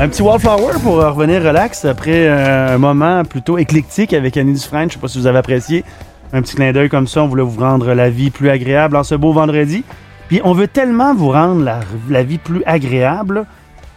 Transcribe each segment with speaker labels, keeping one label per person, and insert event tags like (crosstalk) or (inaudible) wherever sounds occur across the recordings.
Speaker 1: Un petit Wallflower pour euh, revenir relax après euh, un moment plutôt éclectique avec Annie Dufresne. Je sais pas si vous avez apprécié. Un petit clin d'œil comme ça, on voulait vous rendre la vie plus agréable en ce beau vendredi. Puis on veut tellement vous rendre la, la vie plus agréable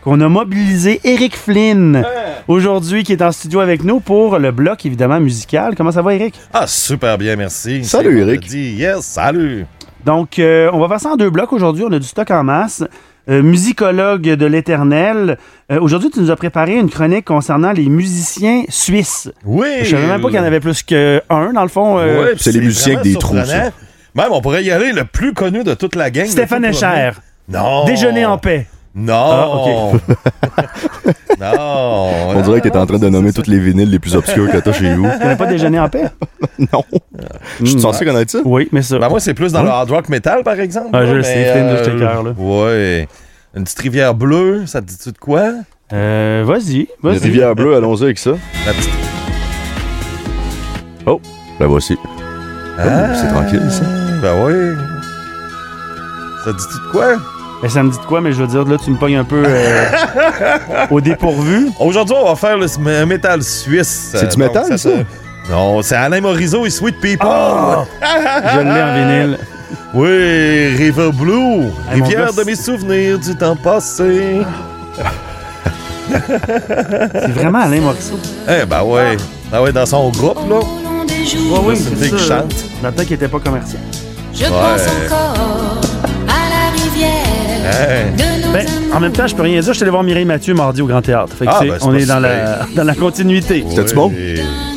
Speaker 1: qu'on a mobilisé Eric Flynn aujourd'hui qui est en studio avec nous pour le bloc évidemment musical. Comment ça va Eric?
Speaker 2: Ah, super bien, merci.
Speaker 3: Salut, Eric.
Speaker 2: Yes, salut.
Speaker 1: Donc, euh, on va faire ça en deux blocs aujourd'hui. On a du stock en masse. Euh, musicologue de l'éternel. Euh, aujourd'hui, tu nous as préparé une chronique concernant les musiciens suisses.
Speaker 2: Oui.
Speaker 1: Je savais même pas qu'il y en avait plus qu'un, dans le fond. euh,
Speaker 2: Ouais,
Speaker 3: c'est les musiciens avec des trous.
Speaker 2: Même, on pourrait y aller le plus connu de toute la gang.
Speaker 1: Stéphane. Escher.
Speaker 2: Non.
Speaker 1: Déjeuner en paix.
Speaker 2: Non. (laughs) non.
Speaker 3: On dirait que t'es en train de nommer toutes les vinyles les plus obscurs que t'as chez vous.
Speaker 1: Tu connais pas Déjeuner en paix? (laughs)
Speaker 3: Non. Je suis censé connaître ça?
Speaker 1: Oui, mais ça.
Speaker 2: Ben, moi, c'est plus dans le hard rock metal, par exemple.
Speaker 1: Ah,
Speaker 2: là,
Speaker 1: je sais, Flynn de là.
Speaker 2: Ouais. Une petite rivière bleue, ça te dit-tu de quoi?
Speaker 1: Euh, vas-y, vas-y.
Speaker 3: rivière bleue, allons-y avec ça.
Speaker 2: La petite...
Speaker 3: Oh, la voici.
Speaker 2: Ah,
Speaker 3: c'est tranquille, ça.
Speaker 2: Ben oui. Ça te dit-tu de quoi?
Speaker 1: Ça me dit de quoi, mais je veux dire, là, tu me pognes un peu euh, au dépourvu. (laughs)
Speaker 2: Aujourd'hui, on va faire le un métal suisse.
Speaker 3: C'est du métal, ça?
Speaker 2: se- Non, c'est Alain Morisot et Sweet People.
Speaker 1: Ah! (laughs) Je l'ai en vinyle.
Speaker 2: Oui, River Blue.
Speaker 1: Hey,
Speaker 2: Rivière de mes souvenirs du temps passé.
Speaker 1: C'est vraiment Alain Morisseau.
Speaker 2: Eh ben ouais. Ah ouais, dans son groupe, là.
Speaker 1: Ouais, oui,
Speaker 2: c'est fille qui
Speaker 1: ça.
Speaker 2: chante.
Speaker 1: Dans le temps qu'il était pas commercial.
Speaker 4: Je pense encore
Speaker 2: Hey.
Speaker 1: Ben, en même temps, je peux rien dire. Je suis allé voir Mireille Mathieu mardi au Grand Théâtre. Fait que,
Speaker 2: Ah, ben,
Speaker 1: on est dans la, dans la continuité.
Speaker 3: C'était-tu bon?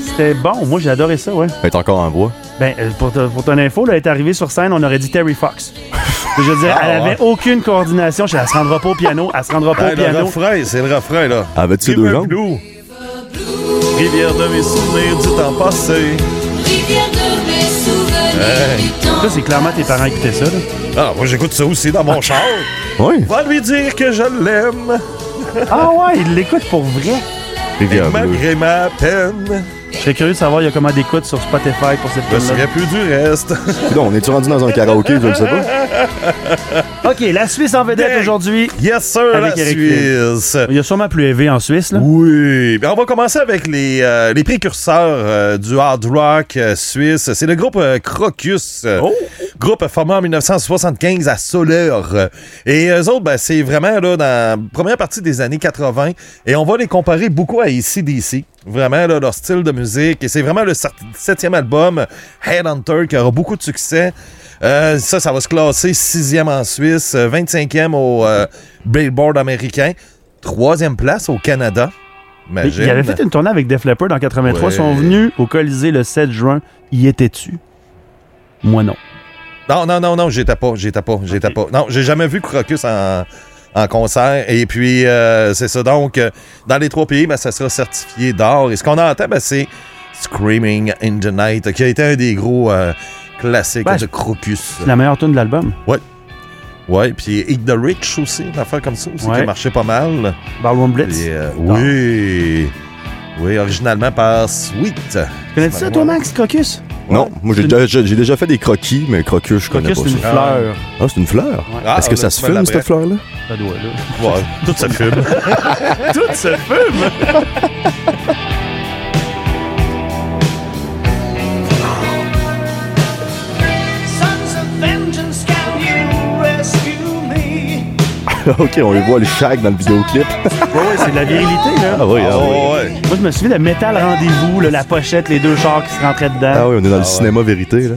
Speaker 1: C'était bon. Moi, j'ai adoré ça, ouais.
Speaker 3: Elle est encore en voix.
Speaker 1: Ben, euh, pour, te- pour ton info, là, elle est arrivée sur scène, on aurait dit Terry Fox. (laughs) Je veux dire,
Speaker 2: Ah,
Speaker 1: elle
Speaker 2: ouais.
Speaker 1: avait aucune coordination. Elle se rendra pas au piano. Elle se rendra pas
Speaker 2: Ben,
Speaker 1: au
Speaker 2: le
Speaker 1: piano.
Speaker 2: refrain, c'est le refrain, là.
Speaker 3: Avais-tu ses deux
Speaker 2: River
Speaker 3: jambes?
Speaker 2: Rivière de mes souvenirs du temps passé.
Speaker 4: rivières de
Speaker 1: Ça, c'est clairement tes parents écoutaient ça. Là.
Speaker 2: Ah, moi, j'écoute ça aussi dans mon char.
Speaker 3: Oui,
Speaker 2: Va lui dire que je l'aime,
Speaker 1: Ah ouais, il l'écoute pour vrai.
Speaker 2: malgré ma peine.
Speaker 1: Je serais curieux de savoir il y a comment d'écoute sur Spotify pour cette
Speaker 2: Je me
Speaker 1: film là
Speaker 2: souviens plus du reste. (laughs)
Speaker 3: Non, on est-tu rendu dans un karaoké, je le sais pas? (laughs)
Speaker 1: OK, la Suisse en vedette aujourd'hui.
Speaker 2: Yes, sir,
Speaker 1: Avec
Speaker 2: la
Speaker 1: Eric
Speaker 2: Suisse.
Speaker 1: Il y a sûrement plus élevé en Suisse. Là.
Speaker 2: Oui. Ben, on va commencer avec les, euh, les précurseurs euh, du hard rock euh, suisse. C'est le groupe euh, Crocus.
Speaker 1: Oh.
Speaker 2: Groupe formé en 1975 à Soleure. Et eux autres, ben, c'est vraiment là, dans la première partie des années 80. Et on va les comparer beaucoup à ACDC. Vraiment, là, leur style de musique. Et c'est vraiment le sept- septième album, Headhunter, qui aura beaucoup de succès. Euh, ça, ça va se classer sixième en Suisse, euh, 25e au euh, Billboard américain, troisième place au Canada. Imagine.
Speaker 1: Il avait fait une tournée avec Def Leppard en 83.
Speaker 2: Ouais.
Speaker 1: Ils sont venus au Colisée le 7 juin. Y étais-tu? Moi, non.
Speaker 2: Non, non, non, non, j'étais pas, j'étais pas, j'étais pas. Non, j'ai jamais vu Crocus en, en concert. Et puis, euh, c'est ça. Donc, euh, dans les trois pays, ben, ça sera certifié d'or. Et ce qu'on entend, ben, c'est Screaming in the Night, qui a été un des gros euh, classiques
Speaker 1: Ouais,
Speaker 2: de Crocus.
Speaker 1: C'est la meilleure tune de l'album.
Speaker 2: Ouais, puis Eat the Rich aussi, une affaire comme ça aussi, qui
Speaker 1: Ouais.
Speaker 2: a marché pas mal.
Speaker 1: Ballroom Blitz.
Speaker 2: Oui. Oui, originalement par Sweet.
Speaker 1: Connais-tu ça, toi, Max, Crocus?
Speaker 3: Non, moi j'ai déjà, j'ai déjà fait des croquis, mais crocus, je connais
Speaker 1: Crocus,
Speaker 3: pas
Speaker 1: c'est une
Speaker 3: ça.
Speaker 1: fleur.
Speaker 3: Ah, c'est une fleur?
Speaker 2: Ah,
Speaker 3: Est-ce que
Speaker 2: là,
Speaker 3: ça se
Speaker 2: me
Speaker 3: fume, cette fleur-là?
Speaker 1: Ça doit, là.
Speaker 2: Ouais, (laughs) tout se fume. (laughs)
Speaker 1: Tout se fume! (laughs) (laughs)
Speaker 3: ok, on les voit le shag dans le vidéoclip.
Speaker 1: Ouais, ouais, c'est de la virilité, là.
Speaker 3: ah oui, ah oui.
Speaker 2: Oh, ouais.
Speaker 1: Moi, je me souviens de Metal Rendez-vous, là, la pochette, les deux chars qui se rentraient dedans.
Speaker 3: Ah oui, on est dans le
Speaker 2: Ah ouais.
Speaker 3: cinéma vérité, là.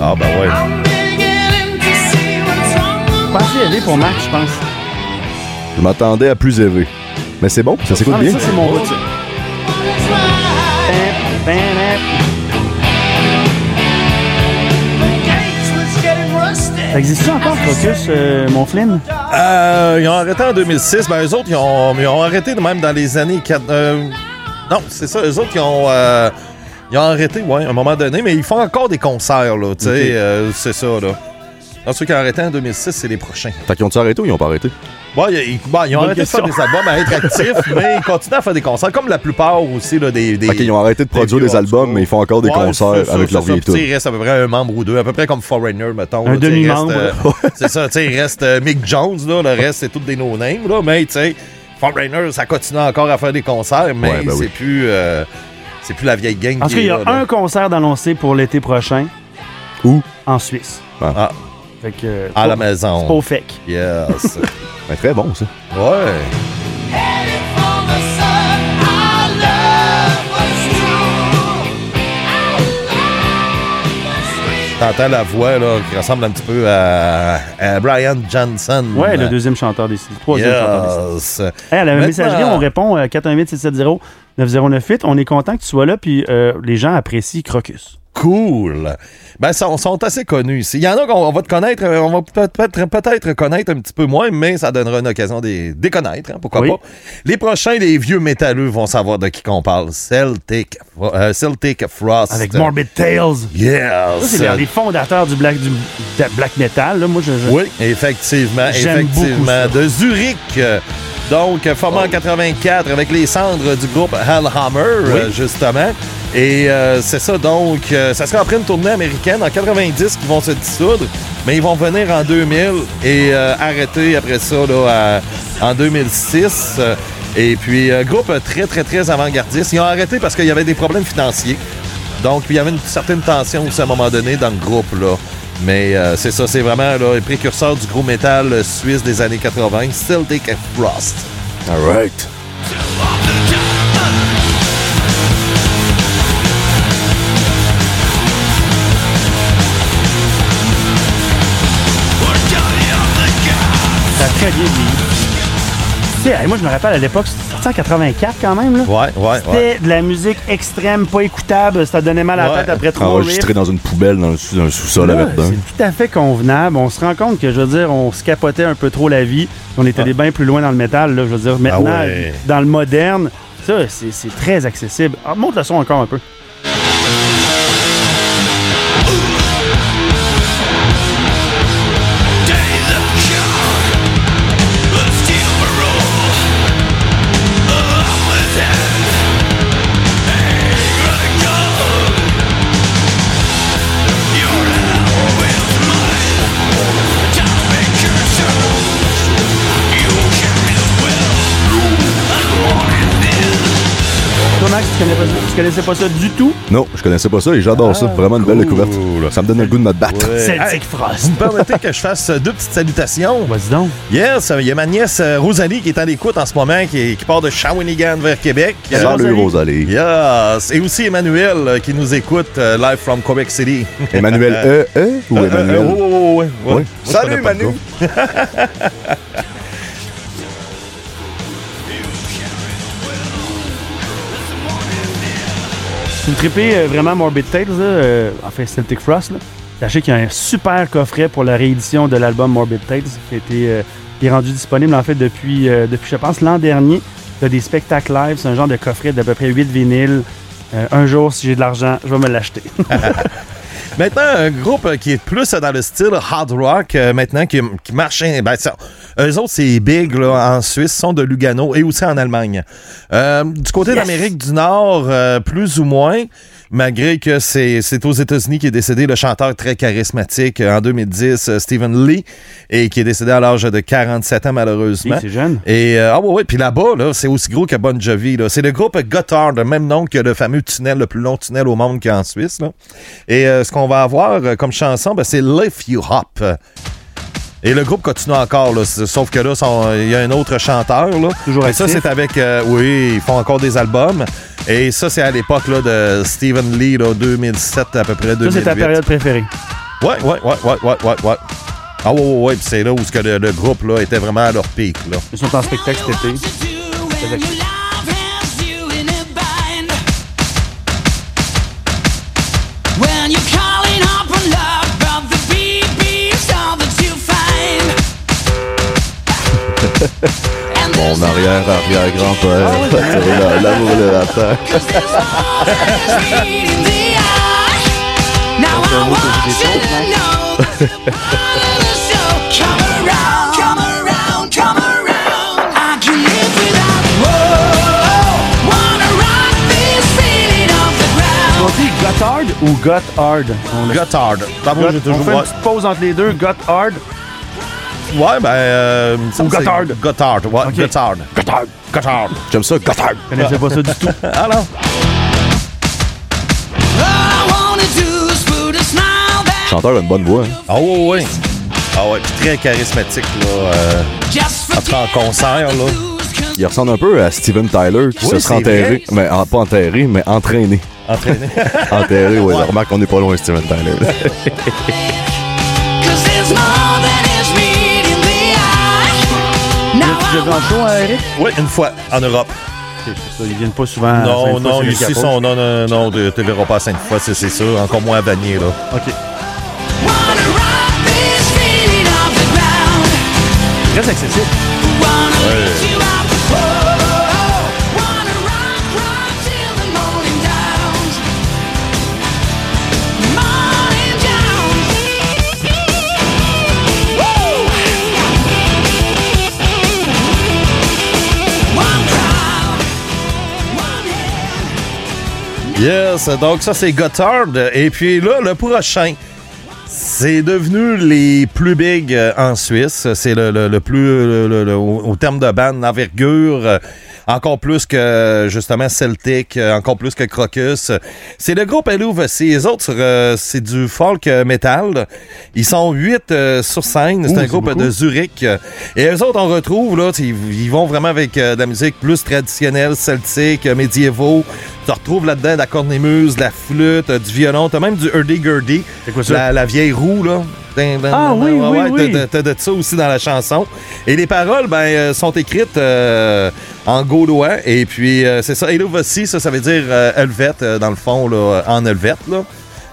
Speaker 2: Ah, ben ouais.
Speaker 1: Assez élevé pour Max, je pense.
Speaker 3: Je m'attendais à plus élevé. Mais c'est bon, ça s'écoute
Speaker 1: Ah,
Speaker 3: bien.
Speaker 1: ça, c'est mon bout, ça. Ça existe encore, Crocus, euh, mon Flynn?
Speaker 2: Euh, ils ont arrêté en 2006. Ben, eux autres, ils ont, ils ont arrêté même dans les années 4. euh, non, c'est ça. Eux autres, ils ont, euh, ils ont arrêté, ouais, à un moment donné, mais ils font encore des concerts, là. Tu sais, euh, c'est ça, là. Non, ceux qui ont arrêté en 2006, c'est les prochains.
Speaker 3: Fait qu'ils ont-tu arrêté ou ils ont pas arrêté?
Speaker 2: Bon, ils, ils- bon, ils ont
Speaker 1: Bonne
Speaker 2: arrêté de faire des albums à être actifs, (laughs) mais ils continuent à faire des concerts, comme la plupart aussi, là, des. des
Speaker 3: qu'ils ont arrêté de produire des albums, mais ils font encore des
Speaker 2: Ouais,
Speaker 3: concerts
Speaker 2: ça,
Speaker 3: avec
Speaker 2: Puis, tu sais,
Speaker 3: tunes.
Speaker 2: Il reste à peu près un membre ou deux, à peu près comme Foreigner, mettons.
Speaker 1: Un demi-membre.
Speaker 2: euh, c'est ça, tu sais, il reste euh, Mick Jones, là, le reste, c'est tous des no-names, là, mais tu sais, Foreigner, ça continue encore à faire des concerts, mais
Speaker 3: Ouais, ben
Speaker 2: c'est
Speaker 3: oui.
Speaker 2: plus. euh, c'est plus la vieille gang
Speaker 1: En tout cas, il y a
Speaker 2: là, là.
Speaker 1: un concert d'annoncé pour l'été prochain
Speaker 3: Où?
Speaker 1: en Suisse.
Speaker 2: Ah,
Speaker 1: Fait que, euh,
Speaker 2: à la maison.
Speaker 1: C'est pas au fake.
Speaker 2: Yes. (laughs)
Speaker 3: Ben, très bon, ça.
Speaker 2: ouais. T'entends la voix là, qui ressemble un petit peu à, à Brian Johnson.
Speaker 1: Ouais, le deuxième chanteur des le troisième chanteur des
Speaker 2: Yes.
Speaker 1: Hey, à la
Speaker 2: Maintenant-
Speaker 1: messagerie, on répond euh, 418-670-9098. On est content que tu sois là, puis euh, les gens apprécient Crocus.
Speaker 2: Cool. Ben, ils sont, sont assez connus ici. Il y en a qu'on on va te connaître, euh, on va peut-être connaître un petit peu moins, mais ça donnera une occasion de les connaître, hein, pourquoi
Speaker 1: Oui.
Speaker 2: pas. Les prochains, les vieux métalleux vont savoir de qui qu'on parle. Celtic, euh, Celtic Frost.
Speaker 1: Avec Morbid Tales.
Speaker 2: Yes.
Speaker 1: c'est les- fondateurs du black, du black metal. Là. Moi, je, je-
Speaker 2: Oui, effectivement, effectivement. De Zurich. euh, Donc, formé en 84 avec les cendres du groupe Hellhammer, euh, justement. Et euh, c'est ça, donc, ça sera après une tournée américaine en 90 qu'ils vont se dissoudre, mais ils vont venir en 2000 et euh, arrêter après ça là, en 2006. Euh, Et puis, un groupe très, très, très avant-gardiste. Ils ont arrêté parce qu'il y avait des problèmes financiers. Donc, il y avait une certaine tension aussi à un moment donné dans le groupe, là. Mais euh, c'est ça, c'est vraiment là, le précurseur du gros métal euh, suisse des années 80, Celtic Frost.
Speaker 3: All right.
Speaker 1: Hey, moi, je me rappelle à l'époque, c'était sorti en 84 quand même. Là.
Speaker 2: Ouais, ouais, ouais.
Speaker 1: C'était de la musique extrême, pas écoutable. Ça donnait mal à la
Speaker 2: Ouais.
Speaker 1: tête après trois
Speaker 3: Enregistré
Speaker 1: riffs.
Speaker 3: dans une poubelle dans le, sous- dans le sous-sol
Speaker 1: Là,
Speaker 3: là-dedans.
Speaker 1: C'est tout à fait convenable. On se rend compte que, je veux dire, on se capotait un peu trop la vie. On était des bien plus loin dans le métal. Là, je veux dire, maintenant,
Speaker 2: Ah ouais.
Speaker 1: dans le moderne, ça, c'est c'est très accessible. Ah, monte le son encore un peu. Connaissais pas ça du tout?
Speaker 3: Non, je connaissais pas ça et j'adore ça. Vraiment une belle découverte. Ça me donne le goût de me battre.
Speaker 2: Ouais.
Speaker 1: Celtic
Speaker 2: Hey,
Speaker 1: Frost.
Speaker 2: Vous me permettez que je fasse deux petites salutations?
Speaker 1: Vas-y donc.
Speaker 2: Yes, il y a ma nièce euh, Rosalie qui est à l'écoute en ce moment, qui, qui part de Shawinigan vers Québec.
Speaker 3: Salut, Rosalie.
Speaker 2: Yes! Et aussi Emmanuel euh, qui nous écoute euh, live from Quebec City.
Speaker 3: Emmanuel E, (laughs) E ou
Speaker 2: Euh,
Speaker 3: Emmanuel?
Speaker 2: euh.
Speaker 3: Oui.
Speaker 2: Moi, je
Speaker 3: Salut, Manu. (laughs)
Speaker 1: Si vous tripez euh, vraiment Morbid Tales, là, euh, enfin Celtic Frost, sachez qu'il y a un super coffret pour la réédition de l'album Morbid Tales qui a été euh, est rendu disponible en fait depuis, depuis je pense, l'an dernier. Il y a des spectacles live, c'est un genre de coffret d'à peu près 8 vinyles. Un jour, si j'ai de l'argent, je vais me l'acheter. (laughs)
Speaker 2: Maintenant, un groupe qui est plus dans le style hard rock, maintenant, qui, qui marche. hein, Ben, ça, eux autres, c'est big là, en Suisse, sont de Lugano et aussi en Allemagne. Euh, du côté d'Amérique du Nord, euh, plus ou moins, malgré que c'est c'est aux États-Unis qu'est décédé le chanteur très charismatique euh, en 2010, euh, Stephen Lee, et qui est décédé à l'âge de 47 ans, malheureusement.
Speaker 1: c'est jeune.
Speaker 2: Et euh, ah ouais, ouais, puis là-bas, là, c'est aussi gros que Bon Jovi. là. C'est le groupe Gotthard, le même nom que le fameux tunnel, le plus long tunnel au monde qu'il y a en Suisse. Là. Et euh, ce qu'on va avoir euh, comme chanson, ben, c'est Lift You Hop. Et le groupe continue encore, là, sauf que là, il y a un autre chanteur. Là.
Speaker 1: Toujours
Speaker 2: Et ça, c'est avec... euh, oui, ils font encore des albums. Et ça, c'est à l'époque là, de Stephen Lee, là, 2007 à peu près,
Speaker 1: Ça,
Speaker 2: 2008.
Speaker 1: c'est ta période préférée.
Speaker 2: Ouais, ouais, ouais, ouais, ouais, ouais, ouais. Ah ouais, ouais, ouais, puis c'est là où ce que le, le groupe là, était vraiment à leur pic. Là.
Speaker 1: Ils sont en spectacle cet été.
Speaker 4: This feeling off the ground.
Speaker 1: On dit Gotthard ou
Speaker 2: Gotthard? Bah, moi, j'ai
Speaker 1: Got- on
Speaker 2: toujours
Speaker 1: fait une petite pause entre les deux. Got Hard.
Speaker 2: Ouais, ben. euh,
Speaker 1: Ou Gotthard.
Speaker 2: Gotthard, ouais.
Speaker 1: Ok.
Speaker 2: Gotthard.
Speaker 1: Gotthard.
Speaker 2: Gotthard.
Speaker 3: J'aime ça, Gotthard.
Speaker 1: Je connaissais pas ça du tout. (laughs)
Speaker 2: Alors?
Speaker 5: All I wanna do is put a smile back
Speaker 3: Chanteur a une bonne voix. hein.
Speaker 2: Ah ouais, ouais. Ah ouais, puis très charismatique, là. euh, En tout cas, en concert, là.
Speaker 3: Il ressemble un peu à Steven Tyler qui
Speaker 2: Oui,
Speaker 3: se serait enterré.
Speaker 2: vrai.
Speaker 3: Mais en- pas enterré, mais entraîné.
Speaker 2: entraîné. (laughs)
Speaker 3: Enterré, ouais.
Speaker 2: Ouais.
Speaker 3: Remarque qu'on n'est pas loin de Steven Tyler. (laughs)
Speaker 1: vu en show, hein, Eric?
Speaker 2: oui, une fois, en Europe.
Speaker 1: Ça, ils viennent pas souvent. à
Speaker 2: non,
Speaker 1: Sainte-Foy,
Speaker 2: non, ici, sont, non, non, non, tu te verras pas à Sainte-Foy, c'est c'est sûr. Encore moins à Vanier, là.
Speaker 1: OK. Très accessible.
Speaker 5: Wanna
Speaker 2: Yes, donc ça, c'est Gotthard. Et puis là, le prochain. C'est devenu les plus big euh, en Suisse. C'est le, le- le plus, le- au, terme de bande, d'envergure, euh, encore plus que justement Celtic, euh, encore plus que Crocus. C'est le groupe Hellovacy. Les autres, c'est du folk metal. Ils sont huit sur scène. C'est un groupe
Speaker 1: beaucoup.
Speaker 2: de Zurich. Et eux autres, on retrouve, là, ils, vont vraiment avec de la musique plus traditionnelle, celtique, médiévaux. Tu retrouves là-dedans de la cornemuse, de la flûte, euh, du violon. T'as même du hurdy-gurdy.
Speaker 1: C'est quoi ça?
Speaker 2: La, la vieille roue, là.
Speaker 1: Ah oui,
Speaker 2: ouais,
Speaker 1: oui,
Speaker 2: ouais,
Speaker 1: oui.
Speaker 2: T'as, de ça aussi dans la chanson. Et les paroles, ben, euh, sont écrites euh, en gaulois. Et puis, euh, c'est ça. Elovasi, ça, ça veut dire euh, helvète, dans le fond, là, en helvète, là.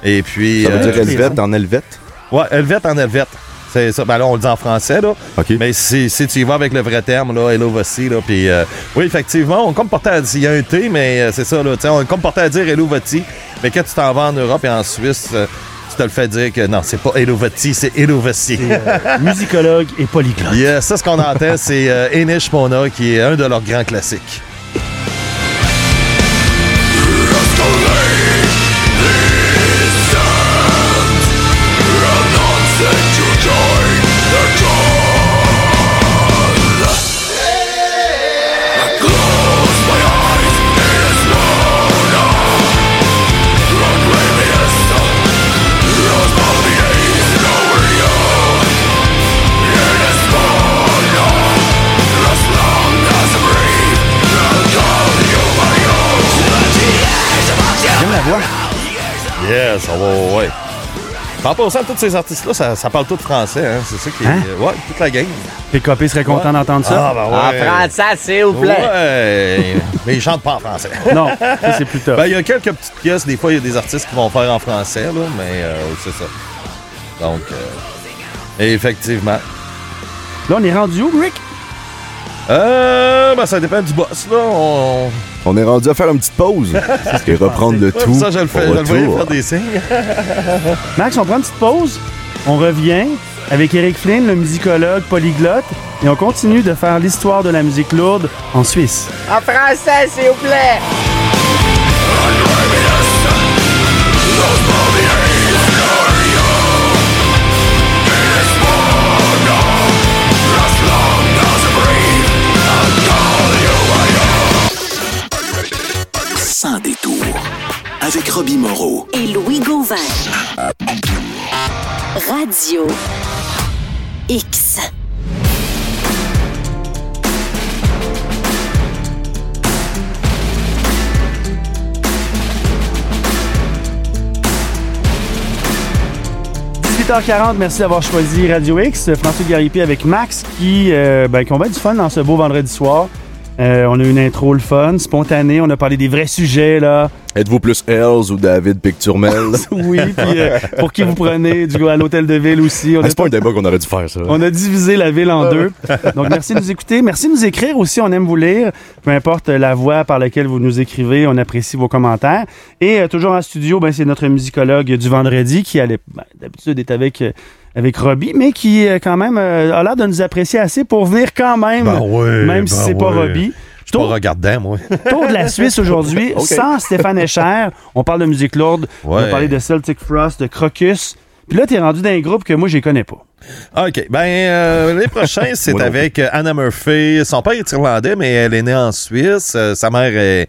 Speaker 2: Et puis...
Speaker 3: Ça veut
Speaker 2: euh,
Speaker 3: dire Helvète en Helvète?
Speaker 2: Ouais, helvète en helvète. C'est ça. Ben là, on le dit en français, là.
Speaker 3: OK.
Speaker 2: Mais si, si tu y vas avec le vrai terme, là, Hello là, puis euh, oui, effectivement, on est comme porté à dire, il y a un T, mais euh, c'est ça, là, tu sais, on est comme porté à dire Hello mais quand tu t'en vas en Europe et en Suisse, euh, tu te le fais dire que non, c'est pas Hello Votti, c'est Hello Votti.
Speaker 1: Euh, (laughs) musicologue et polyglotte.
Speaker 2: Yeah, ça, ce qu'on entend, c'est Enish Mona, qui est un de leurs grands classiques. 100% de tous ces artistes-là, ça, parle tout français. Hein? C'est ça qui est.
Speaker 1: Hein?
Speaker 2: Ouais, toute la gang.
Speaker 1: PKP serait content d'entendre ça?
Speaker 2: Ah, ben
Speaker 6: ah,
Speaker 2: ouais.
Speaker 6: En français, s'il vous plaît.
Speaker 2: Ouais. Mais ils chantent pas en français. (laughs)
Speaker 1: non, ça, c'est plus top.
Speaker 2: Ben, il y a quelques petites pièces. Des fois, il y a des artistes qui vont faire en français, là, mais euh, c'est ça. Donc, euh, effectivement.
Speaker 1: Là, on est rendu où, Rick?
Speaker 2: Euh, ben, ça dépend du boss, là. On.
Speaker 3: On est rendu à faire une petite pause et reprendre le
Speaker 2: Ouais,
Speaker 3: tout.
Speaker 2: ça, je le fais. Je le voyais faire des signes. (laughs)
Speaker 1: Max, on prend une petite pause. On revient avec Eric Flynn, le musicologue polyglotte, et on continue de faire l'histoire de la musique lourde en Suisse.
Speaker 6: En français, s'il vous plaît.
Speaker 7: Avec Robbie Moreau.
Speaker 8: et Louis Gauvin. Radio X.
Speaker 1: h 40 merci d'avoir choisi Radio X. François Garipi avec Max qui, euh, ben, qui ont bien du fun dans ce beau vendredi soir. Euh, on a eu une intro le fun, spontanée. On a parlé des vrais sujets, là.
Speaker 3: Êtes-vous plus Hells ou David Picturmel? (laughs)
Speaker 1: Oui, puis euh, pour qui vous prenez, du coup, à l'hôtel de ville aussi.
Speaker 3: Ah, c'est pas un débat qu'on aurait dû faire, ça.
Speaker 1: on a divisé la ville en deux. Donc, merci de nous écouter. Merci de nous écrire aussi. On aime vous lire. Peu importe la voix par laquelle vous nous écrivez, on apprécie vos commentaires. Et euh, toujours en studio, ben, c'est notre musicologue du vendredi qui, ben, d'habitude, est avec... avec Robbie, mais qui euh, quand même euh, a l'air de nous apprécier assez pour venir quand même,
Speaker 2: Ben oui,
Speaker 1: même si
Speaker 2: ben
Speaker 1: c'est pas
Speaker 2: oui.
Speaker 1: Robbie.
Speaker 2: Je suis pas regardant, moi. (laughs)
Speaker 1: Tour de la Suisse aujourd'hui, (laughs) sans Stéphane Escher. On parle de musique lourde, on va parler de Celtic Frost, de Crocus. Puis là, t'es rendu dans un groupe que moi, je connais pas.
Speaker 2: OK. Ben, euh, les prochains, (laughs) c'est avec euh, Anna Murphy. Son père est irlandais, mais elle est née en Suisse. Euh, sa mère est,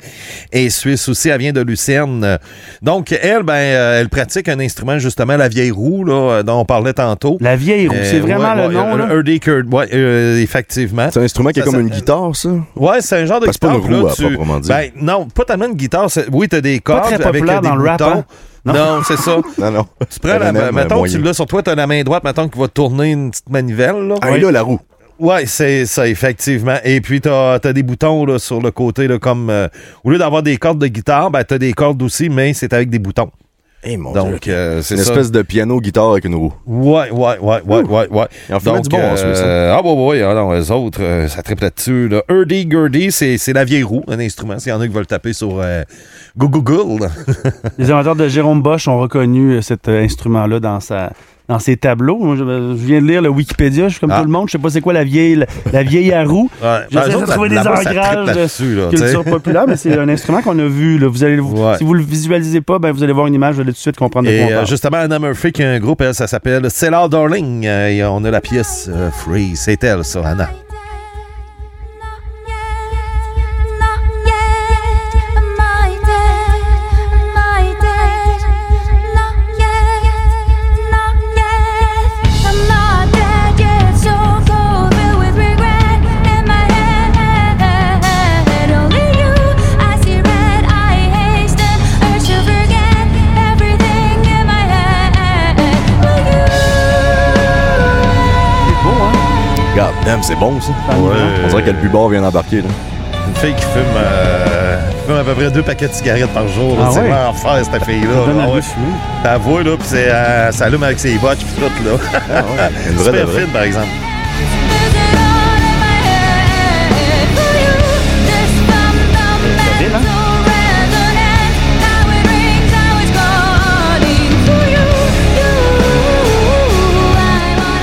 Speaker 2: est suisse aussi. Elle vient de Lucerne. Donc, elle, ben, euh, elle pratique un instrument, justement, la vieille roue, là, dont on parlait tantôt.
Speaker 1: La vieille roue,
Speaker 2: Euh,
Speaker 1: c'est vraiment
Speaker 2: ouais,
Speaker 1: le
Speaker 2: ouais,
Speaker 1: nom,
Speaker 2: euh,
Speaker 1: là?
Speaker 2: Hurdy Curd, ouais, euh, effectivement.
Speaker 3: C'est un instrument qui est
Speaker 2: Ça,
Speaker 3: comme une guitare, ça?
Speaker 2: Ouais, c'est un genre de
Speaker 3: Parce que c'est pas
Speaker 2: guitare.
Speaker 3: une roue,
Speaker 2: là,
Speaker 3: à proprement dit.
Speaker 2: Ben, non, pas tellement une guitare. Oui, t'as des cordes
Speaker 1: très
Speaker 2: avec
Speaker 1: populaire
Speaker 2: euh,
Speaker 1: dans le rap, hein? Non?
Speaker 2: Non, c'est ça. (laughs)
Speaker 3: Non, non.
Speaker 2: Tu prends la,
Speaker 3: M,
Speaker 2: mettons tu l'as sur toi, t'as la main droite, mettons qui va tourner une petite manivelle, là.
Speaker 3: Ah, et là, la roue.
Speaker 2: Ouais, c'est ça, effectivement. Et puis, t'as as des boutons là, sur le côté, là, comme. euh, au lieu d'avoir des cordes de guitare, ben, t'as des cordes aussi, mais c'est avec des boutons.
Speaker 3: Eh, mon
Speaker 2: Donc,
Speaker 3: Dieu.
Speaker 2: euh,
Speaker 3: C'est une
Speaker 2: ça.
Speaker 3: espèce de piano-guitare avec une roue.
Speaker 2: Ouais, ouais, ouais, ouais, ouais, ouais.
Speaker 3: Ils en fumaient
Speaker 2: Donc,
Speaker 3: du bon en Suisse,
Speaker 2: euh, ah, ouais, ouais, ah non, les autres, euh, ça triple là-dessus, là. Hurdy Gurdy, c'est c'est la vieille roue, un instrument. S'il y en a qui veulent taper sur euh, Google.
Speaker 1: Les amateurs de Jérôme Bosch ont reconnu cet euh, instrument-là dans sa dans ses tableaux. Moi, je, je viens de lire le Wikipédia, je suis comme
Speaker 2: Ah.
Speaker 1: tout le monde, je sais pas c'est quoi la vieille la, la vieille à roue.
Speaker 2: Ouais.
Speaker 1: J'essaie
Speaker 2: Ben,
Speaker 1: de trouver des ancrages de culture populaire, mais c'est un instrument qu'on a vu. Là. Vous allez,
Speaker 2: Ouais.
Speaker 1: Si vous le visualisez pas, ben, vous allez voir une image, vous allez tout de suite comprendre de quoi on
Speaker 2: euh,
Speaker 1: parle.
Speaker 2: justement, Anna Murphy qui a un groupe, elle, ça s'appelle Cellar Darling. Euh, et on a la pièce euh, Free. C'est elle, ça, Anna.
Speaker 1: C'est
Speaker 3: bon, ça.
Speaker 1: Ouais.
Speaker 3: On dirait que le bubard vient d'embarquer, là.
Speaker 2: Une fille qui fume, euh, qui fume à peu près deux paquets de cigarettes par jour.
Speaker 1: Ah
Speaker 2: c'est
Speaker 1: ouais?
Speaker 2: l'enfer, cette fille-là.
Speaker 1: Ça donne
Speaker 2: là.
Speaker 1: la
Speaker 2: Ah ouais. là, puis c'est, euh, ça allume avec ses bottes, puis tout, là.
Speaker 3: Une vraie
Speaker 2: Super fine, par exemple.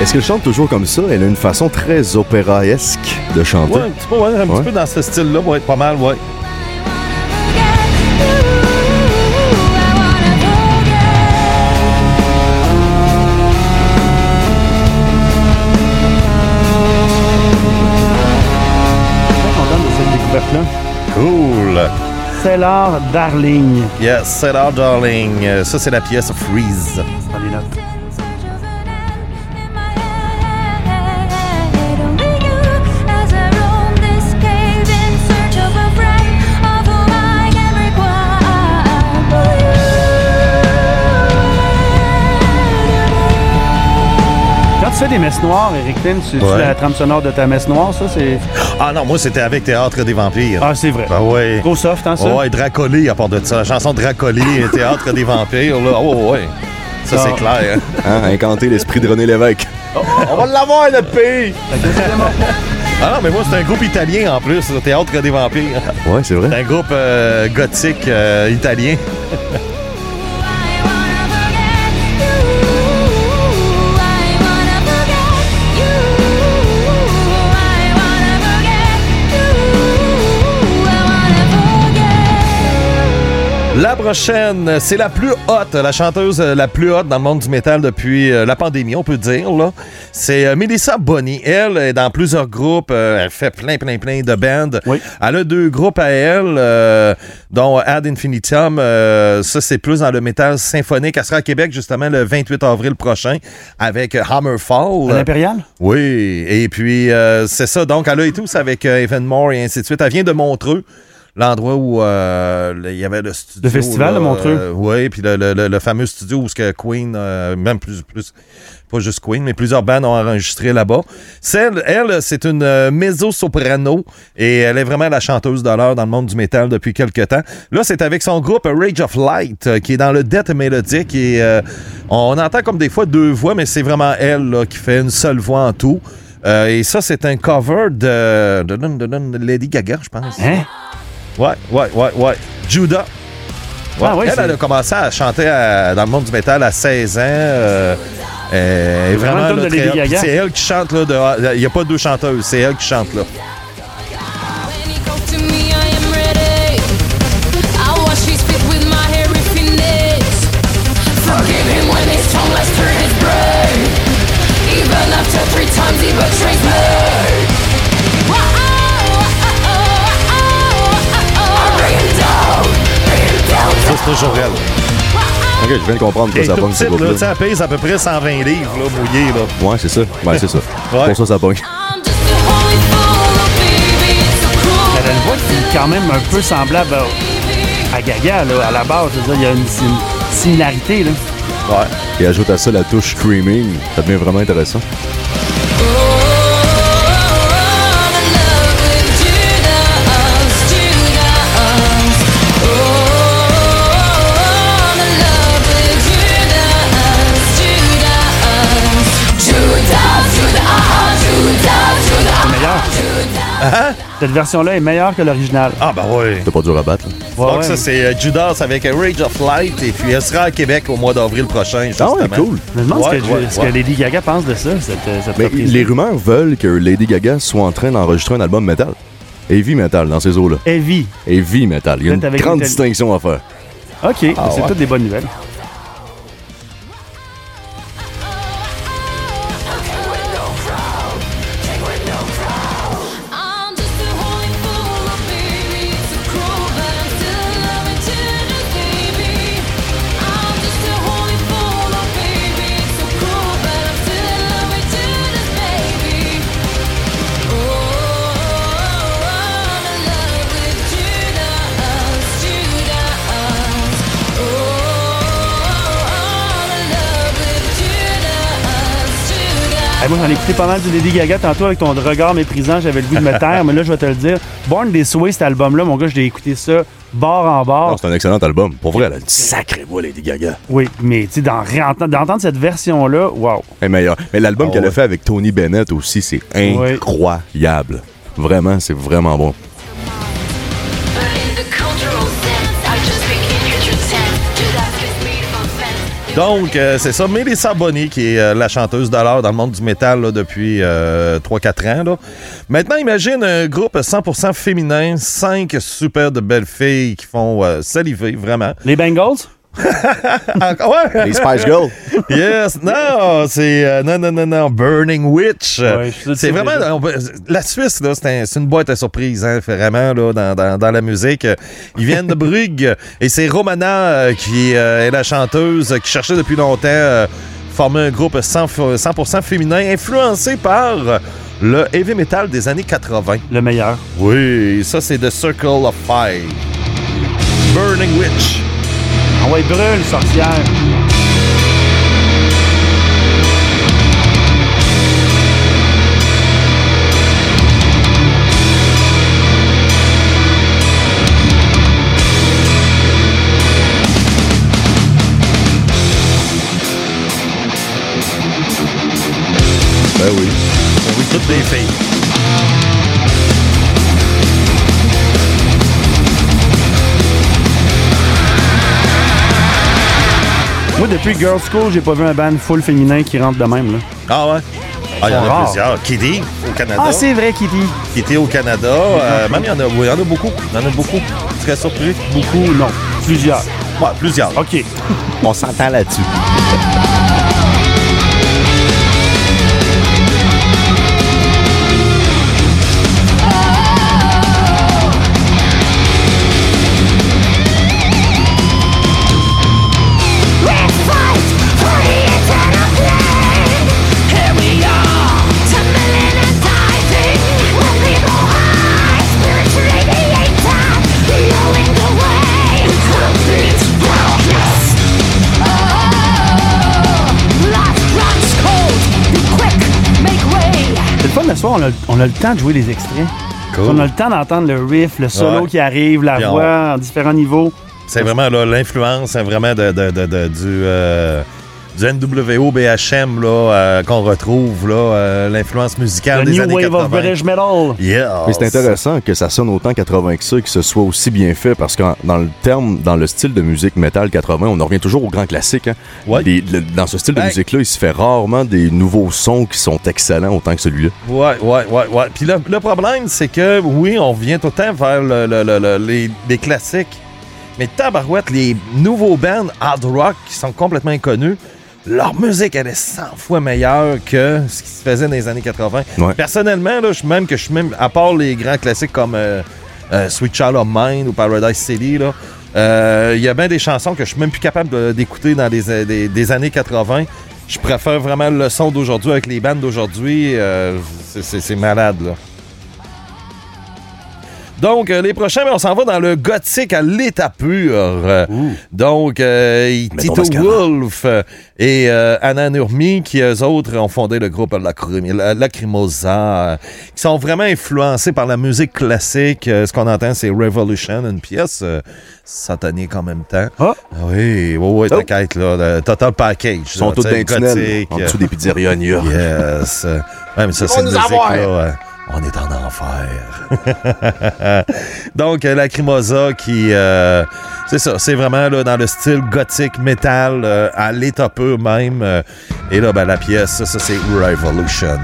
Speaker 3: Est-ce qu'elle chante toujours comme ça? Elle a une façon très opéraesque de chanter.
Speaker 2: Ouais, un petit peu, ouais, un
Speaker 3: Ouais.
Speaker 2: petit peu dans ce style-là, ouais, pas mal, ouais. Cool.
Speaker 1: Cellar Darling.
Speaker 2: Yes, Cellar Darling. Ça, c'est la pièce Freeze.
Speaker 1: Dans les notes. Tu fais des messes noires, Eric Lynn, c'est
Speaker 2: Ouais.
Speaker 1: la trame sonore de ta messe noire, ça, c'est...
Speaker 2: Ah non, moi, c'était avec Théâtre des Vampires.
Speaker 1: Ah, c'est vrai.
Speaker 2: Ah ouais.
Speaker 1: Trop soft, hein, ça?
Speaker 2: Ouais, Dracoli, à part de ça. La chanson Dracoli, (laughs) Théâtre des Vampires, là. Oh, ouais. Ça,
Speaker 1: Ah.
Speaker 2: c'est clair. (laughs)
Speaker 3: Hein? Incanter l'esprit de René Lévesque.
Speaker 2: On va l'avoir, notre pays! (laughs) Ah non, mais moi, c'est un groupe italien en plus, Théâtre des Vampires.
Speaker 3: Ouais, c'est
Speaker 2: C'est
Speaker 3: vrai.
Speaker 2: un groupe euh, gothique euh, italien. La prochaine, c'est la plus haute, la chanteuse la plus haute dans le monde du métal depuis euh, la pandémie, on peut dire. là. C'est euh, Melissa Bonny. Elle est dans plusieurs groupes. euh, elle fait plein, plein, plein de bands.
Speaker 1: Oui.
Speaker 2: Elle a deux groupes à elle, euh, dont Ad Infinitum. euh, ça, c'est plus dans le métal symphonique. Elle sera à Québec, justement, le 28 avril prochain, avec Hammerfall.
Speaker 1: À l'Impérial?
Speaker 2: Oui, et puis euh, c'est ça. Donc, elle a été tous avec Evan Moore et ainsi de suite. Elle vient de Montreux, l'endroit où euh, il y avait le studio.
Speaker 1: Le festival
Speaker 2: là,
Speaker 1: de Montreux.
Speaker 2: euh, oui, puis le, le- le- le fameux studio où ce que Queen, euh, même plus, plus, pas juste Queen, mais plusieurs bandes ont enregistré là-bas. Celle, elle, c'est une mezzo-soprano et elle est vraiment la chanteuse de l'heure dans le monde du métal depuis quelques temps. Là, c'est avec son groupe Rage of Light qui est dans le death mélodique et euh, on entend comme des fois deux voix, mais c'est vraiment elle là, qui fait une seule voix en tout. Euh, et ça, c'est un cover de, de, de- de- de Lady Gaga, je pense.
Speaker 1: Hein?
Speaker 2: Ouais, ouais, ouais, ouais. Judah. Elle, a commencé à chanter dans le monde du métal à 16 ans. Euh,
Speaker 1: euh, vraiment,
Speaker 2: c'est elle qui chante. là. Il n'y a pas deux chanteuses, c'est elle qui chante. là.
Speaker 5: Three
Speaker 2: times he toujours elle.
Speaker 3: Ok, je viens de comprendre pourquoi ça
Speaker 2: tout
Speaker 3: pogne ce
Speaker 2: petite, là, tu
Speaker 3: groupe-là.
Speaker 2: sais, elle pèse à peu près 120 livres, là, mouillés, là.
Speaker 3: Ouais, c'est ça. Ouais, c'est ça.
Speaker 2: Ouais.
Speaker 3: Pour ça, ça pogne.
Speaker 1: Elle a une voix qui est quand même un peu semblable à, à Gaga, là, à la base. Je veux dire, il y a une, sim- similarité, là.
Speaker 2: Ouais.
Speaker 3: Et ajoute à ça la touche screaming. Ça devient vraiment intéressant.
Speaker 1: Meilleur. Cette version-là est meilleure que l'original.
Speaker 2: Ah, ben ouais.
Speaker 3: C'est pas dur à battre. là.
Speaker 1: Ouais,
Speaker 2: Donc,
Speaker 1: ouais.
Speaker 2: ça, c'est euh, Judas avec euh, Rage of Light. Et puis, elle sera à Québec au mois d'avril prochain.
Speaker 3: Ah ouais, cool.
Speaker 1: Je me demande ce, que,
Speaker 2: ouais,
Speaker 1: ce
Speaker 2: ouais.
Speaker 1: que Lady Gaga pense de ça, cette, euh, cette
Speaker 3: Mais les rumeurs veulent que Lady Gaga soit en train d'enregistrer un album metal. Heavy metal dans ces eaux-là.
Speaker 1: Heavy.
Speaker 3: Heavy metal. Il y a une grande distinction à faire.
Speaker 1: OK, c'est
Speaker 3: ouais.
Speaker 1: toutes des bonnes nouvelles. Écouté pas mal du Lady Gaga tantôt avec ton regard méprisant. J'avais le goût de me taire, mais là, je vais te le dire. Born This Way, cet album-là, mon gars, je l'ai écouté ça bord en bord.
Speaker 3: C'est un excellent album. Pour vrai, elle a une sacrée voix, Lady Gaga.
Speaker 1: Oui, mais tu sais, d'entendre cette version-là, wow.
Speaker 3: Elle est meilleure. Mais l'album
Speaker 2: Ah
Speaker 3: qu'elle a
Speaker 2: ouais.
Speaker 3: fait avec Tony Bennett aussi, c'est incroyable. Vraiment, c'est vraiment bon.
Speaker 2: Donc, euh, c'est ça. Mélissa Bonny, qui est euh, la chanteuse d'alors dans le monde du métal depuis euh, 3-4 ans. Maintenant, imagine un groupe 100% féminin, cinq super de belles filles qui font euh, saliver, vraiment.
Speaker 1: Les Bengals?
Speaker 2: Ah, ouais!
Speaker 3: Les Spice Girls.
Speaker 2: Yes! Non! C'est... euh, non, non, non, non. Burning Witch.
Speaker 1: Ouais,
Speaker 2: c'est vraiment... on la Suisse, là, c'est un- c'est une boîte à surprise, hein, vraiment, là, dans, dans- dans la musique. Ils viennent de Brugge et c'est Romana euh, qui euh, est la chanteuse qui cherchait depuis longtemps euh, former un groupe 100%, 100% féminin influencé par le heavy metal des années 80.
Speaker 1: Le meilleur.
Speaker 2: Oui, ça, c'est The Circle of Five. Burning Witch.
Speaker 1: Ah ouais, brûle, sorcière.
Speaker 3: Ben oui.
Speaker 2: Oui, toutes les filles.
Speaker 1: Moi, depuis Girls School, j'ai pas vu un band full féminin qui rentre de même. Là.
Speaker 2: Ah ouais? Ah, il y en a plusieurs. Kitty, au Canada.
Speaker 1: Ah, c'est vrai, Kitty.
Speaker 2: Kitty au Canada. Euh, même, il y, en a, il y en a beaucoup. Il y en a beaucoup. Tu serais surpris?
Speaker 1: Beaucoup, non. Plusieurs.
Speaker 2: Ouais, plusieurs.
Speaker 1: OK.
Speaker 3: On s'entend là-dessus.
Speaker 1: Soir, on a, on a le temps de jouer les extraits. On a le temps d'entendre le riff, le solo
Speaker 2: Ouais.
Speaker 1: qui arrive, la
Speaker 2: on-
Speaker 1: voix en différents niveaux.
Speaker 2: C'est vraiment l'influence hein, vraiment de, de- de- de- du, euh, du NWO BHM là, euh, qu'on retrouve, là, euh, l'influence musicale
Speaker 1: Le
Speaker 2: des
Speaker 1: New
Speaker 2: années
Speaker 1: Wave
Speaker 2: 80.
Speaker 1: of British Metal.
Speaker 2: Yeah.
Speaker 3: Mais c'est intéressant que ça sonne autant 80 que ça, que ce soit aussi bien fait, parce que dans le terme, dans le style de musique metal 80, on en revient toujours au grand classique. Hein?
Speaker 2: Ouais.
Speaker 3: Les- le- dans ce style de musique-là, il se fait rarement des nouveaux sons qui sont excellents autant que celui-là.
Speaker 2: Ouais, ouais, ouais, ouais. Puis le, le problème, c'est que oui, on vient tout le temps vers le- le- le- le- les, les classiques. Mais tabarouette, les nouveaux bands hard rock qui sont complètement inconnus leur musique, elle est 100 fois meilleure que ce qui se faisait dans les années 80.
Speaker 3: Ouais.
Speaker 2: Personnellement, là, je suis même que je suis même, à part les grands classiques comme euh, euh, Sweet Child of Mine ou Paradise City, là, euh, il y a bien des chansons que je suis même plus capable d'écouter dans euh, des- des années 80. Je préfère vraiment le son d'aujourd'hui avec les bandes d'aujourd'hui. c'est malade, là. Donc, euh, les prochains, on s'en va dans le gothique à l'état pur. Donc, euh, Tito. Wolf euh, et euh, Anna Nurmi, qui eux autres ont fondé le groupe Lacrim- La- Lacrimosa, euh, qui sont vraiment influencés par la musique classique. Ce qu'on entend, c'est Revolution, une pièce euh, satanique en même temps.
Speaker 1: Ah.
Speaker 2: Oui, oui, oui, t'inquiète, là, le total package.
Speaker 3: Ils sont tous dans les tunnels,
Speaker 2: gothique,
Speaker 3: en dessous des pizzerias New York.
Speaker 2: Yes. Ouais, mais ça, c'est une musique,
Speaker 6: avoir.
Speaker 2: là. On est en enfer. (laughs) Donc, euh, Lacrimosa qui... euh, c'est ça, c'est vraiment là, dans le style gothique, métal, euh, à l'état même. et là, ben, la pièce, ça, ça, c'est Revolution.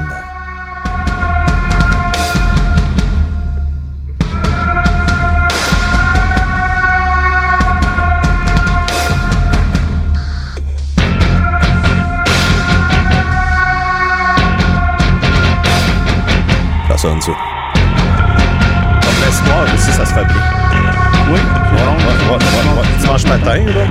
Speaker 3: Ça sonne, ça.
Speaker 2: Comme l'espoir aussi, ça se fait bien.
Speaker 1: Oui.
Speaker 2: Ouais, ouais, ouais, ouais, ouais. Dimanche matin, là.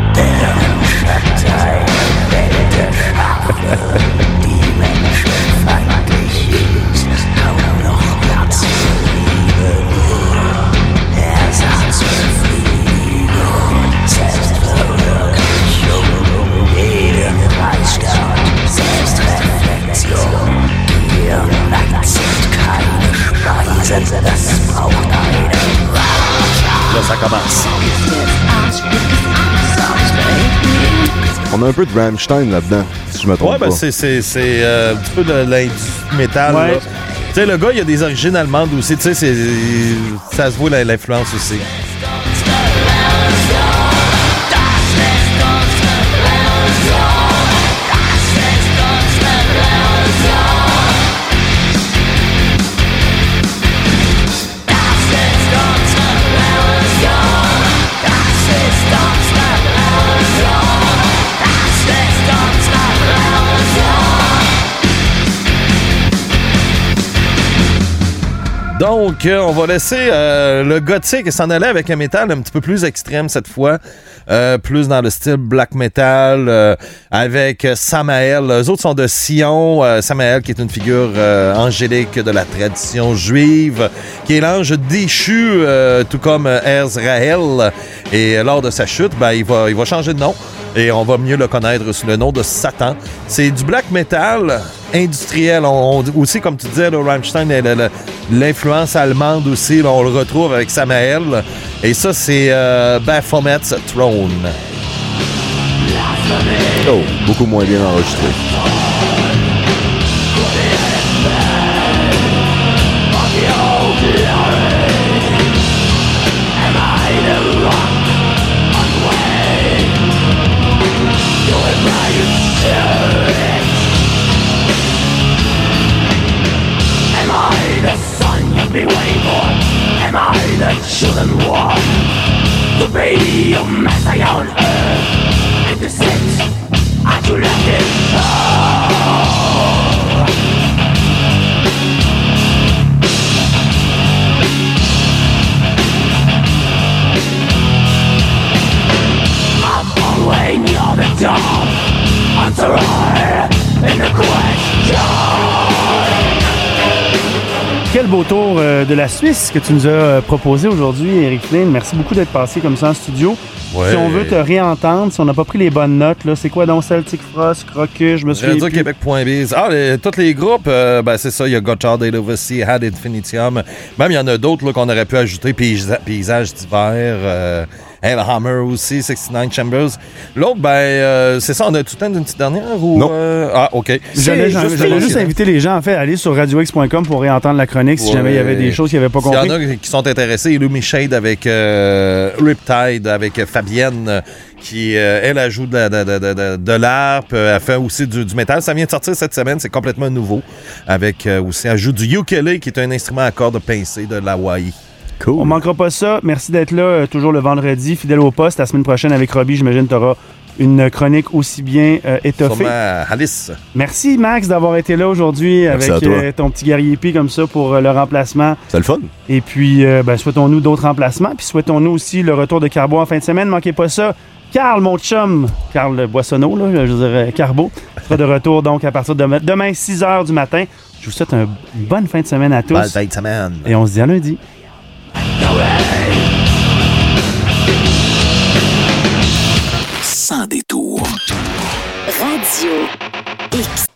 Speaker 2: Là, ça commence.
Speaker 3: On a un peu de Rammstein là-dedans, si je me trompe
Speaker 2: Ouais, ben
Speaker 3: pas.
Speaker 2: c'est, c'est, c'est euh, un petit peu de l'industrie métal.
Speaker 1: Ouais.
Speaker 2: Tu sais, le gars, il a des origines allemandes aussi. Tu sais, ça se voit la- l'influence aussi. Donc, euh, on va laisser euh, le gothique s'en aller avec un métal un petit peu plus extrême cette fois. Euh, plus dans le style black metal euh, avec Samael. Eux autres sont de Sion. Samael qui est une figure angélique de la tradition juive, qui est l'ange déchu, tout comme Ezraël. Et lors de sa chute, ben, il, va, il va changer de nom. Et on va mieux le connaître sous le nom de Satan. C'est du black metal industriel. Aussi, comme tu disais, Rammstein, le- le- l'influence allemande aussi, on le retrouve avec Samael. Et ça, c'est euh, Baphomet's Throne.
Speaker 3: Oh, beaucoup moins bien enregistré.
Speaker 1: the chosen one
Speaker 5: The baby of Messiah on earth And the sins let collected all
Speaker 1: euh, de la Suisse que tu nous as euh, proposé aujourd'hui, Eric Flynn. Merci beaucoup d'être passé comme ça en studio.
Speaker 2: Ouais.
Speaker 1: Si on veut te réentendre, si on n'a pas pris les bonnes notes, là, c'est quoi donc? Celtic Frost, Crocus, je me souviens plus.
Speaker 2: RadioQuébec.biz. Ah, les- tous les groupes, euh, ben, c'est ça. Il y a Gotthard, Elovacy, Had Infinitium. Même, il y en a d'autres là, qu'on aurait pu ajouter. Paysa- Paysages d'hiver. Euh, Hellhammer aussi, 69 Chambers. L'autre, ben, euh, c'est ça. On a tout le temps d'une petite dernière ou.
Speaker 3: Non.
Speaker 2: euh, ah, OK.
Speaker 1: J'allais
Speaker 2: juste
Speaker 1: juste, inviter les gens en fait, à aller sur radiox.com pour réentendre la chronique si
Speaker 2: Ouais.
Speaker 1: jamais il y avait des choses qu'ils n'avaient pas
Speaker 2: S'il y
Speaker 1: compris.
Speaker 2: en a qui sont intéressés, Illumi Shade avec euh, Riptide, avec Fabienne, qui, euh, elle, ajoute de, la- de, de, de, de- de l'harpe, euh, elle fait aussi du, du métal. Ça vient de sortir cette semaine, c'est complètement nouveau. Avec euh, aussi, elle joue du ukulele, qui est un instrument à cordes pincées de l'Hawaï.
Speaker 3: Cool.
Speaker 1: On manquera pas ça. Merci d'être là euh, toujours le vendredi, fidèle au poste. La semaine prochaine avec Robbie, j'imagine tu auras une chronique aussi bien euh, étoffée.
Speaker 2: Alice.
Speaker 1: Merci Max d'avoir été là aujourd'hui avec euh, ton petit guerrier P comme ça pour euh, le remplacement.
Speaker 3: C'est le fun.
Speaker 1: Et puis, ben, souhaitons-nous d'autres remplacements. Puis souhaitons-nous aussi le retour de Carbo en fin de semaine. Manquez pas ça. Carl, mon chum, Carl Boissonneau, là, je dirais Carbo, sera de retour (laughs) donc à partir de demain, demain 6 h du matin. Je vous souhaite un- une bonne fin de semaine à tous.
Speaker 2: Belle fin de semaine.
Speaker 1: Et on se dit à lundi.
Speaker 7: Sans détour.
Speaker 8: Radio X.